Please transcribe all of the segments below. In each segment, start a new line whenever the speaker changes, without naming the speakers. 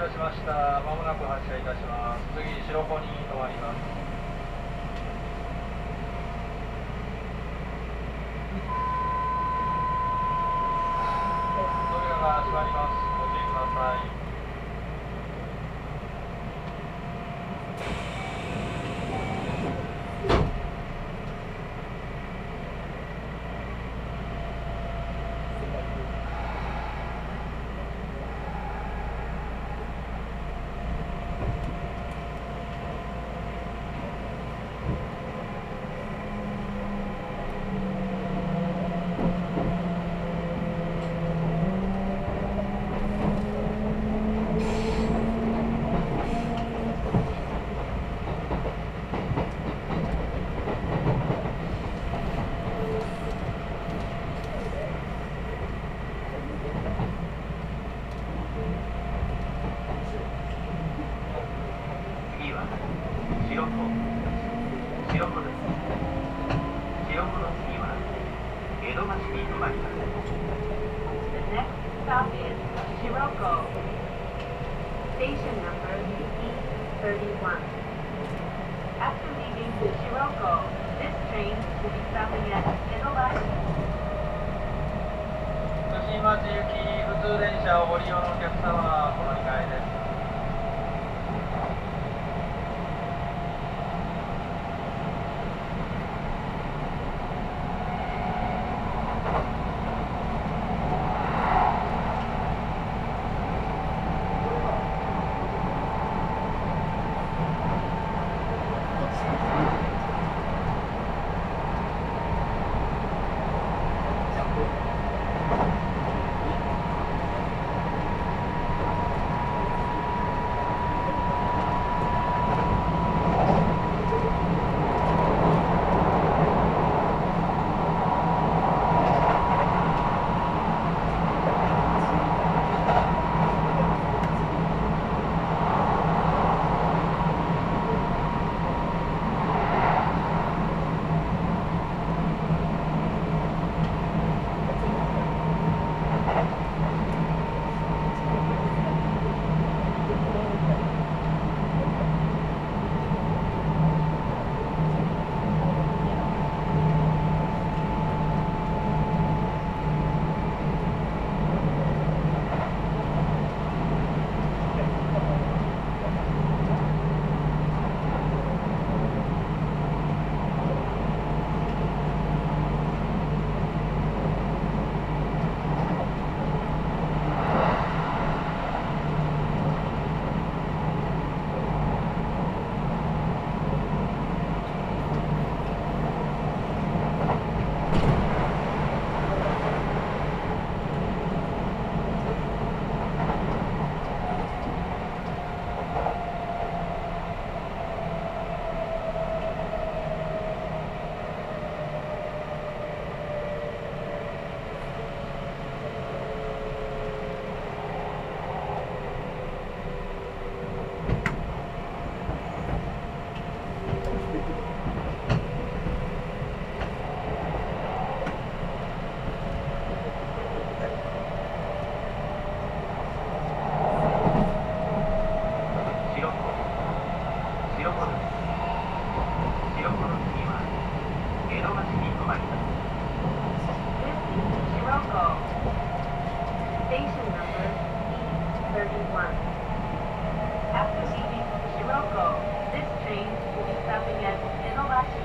たしました。まもなく発車いたします。次、白子に止まります。扉が閉まります。ご注意ください。
次は白子白子です白子の次は江戸町に止まります
The next stop is Shiroko. Station number E31. After leaving Shiroko, this train will be stopping at Edobashi.
津島町行き普通電車をご利用のお客様はこの2階です。
E31. After leaving Shiroko, this train will be stopping at Edobashi.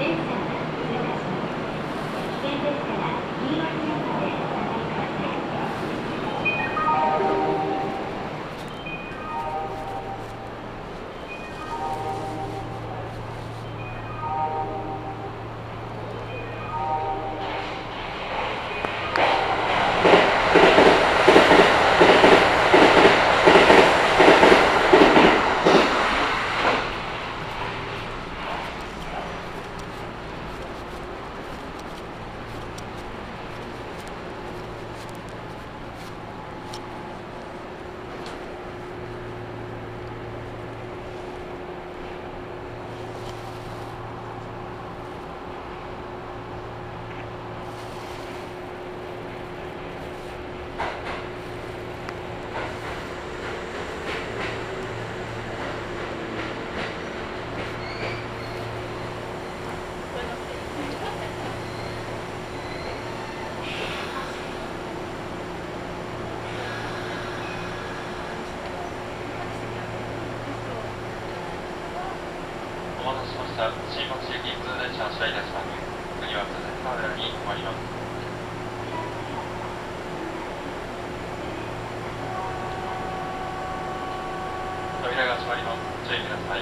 電車
が停車します。
お待たせ
しました。新町行き普通電車発車いたします次は鈴川寺に停まります。扉が閉まります。注意ください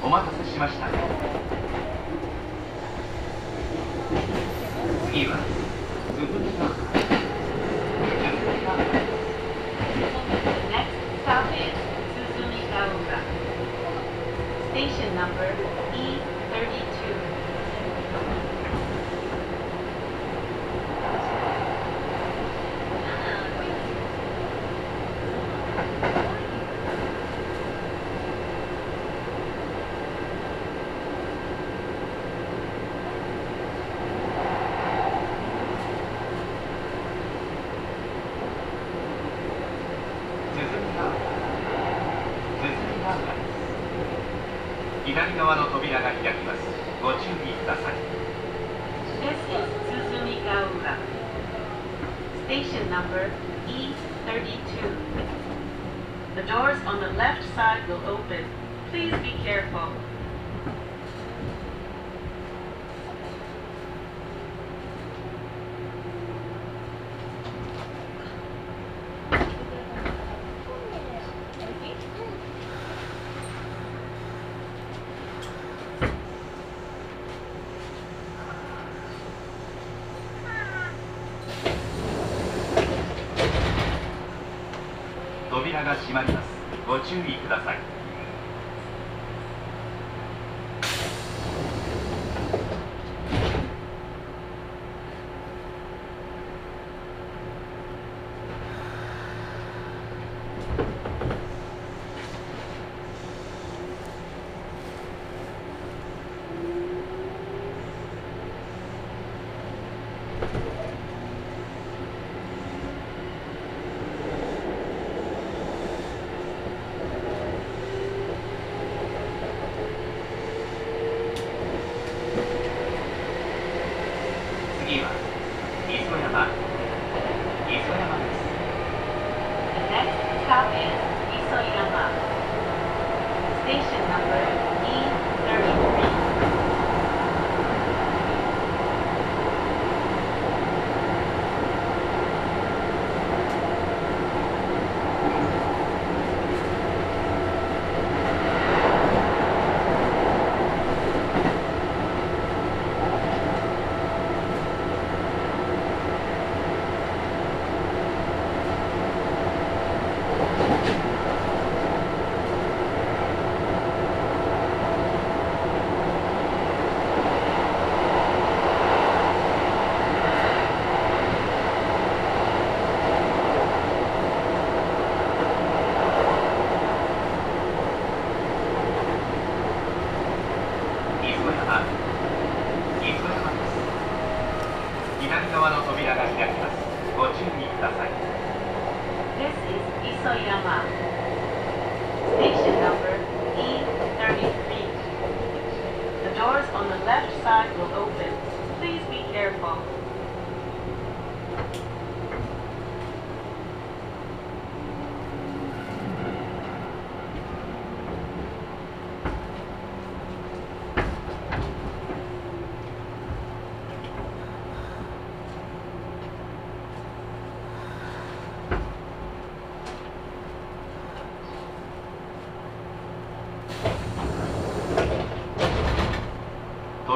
お待たせしました次は鈴木が鈴木が
Next stop is Suzumigaura. Station number E32.
鈴木が鈴木が左側の扉が開きますご注意ください
This is Suzumigaura. Station number E32. The doors on the left side will open. Please be careful.
扉が閉まります。ご注意ください。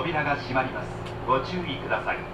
扉が閉まります。ご注意ください。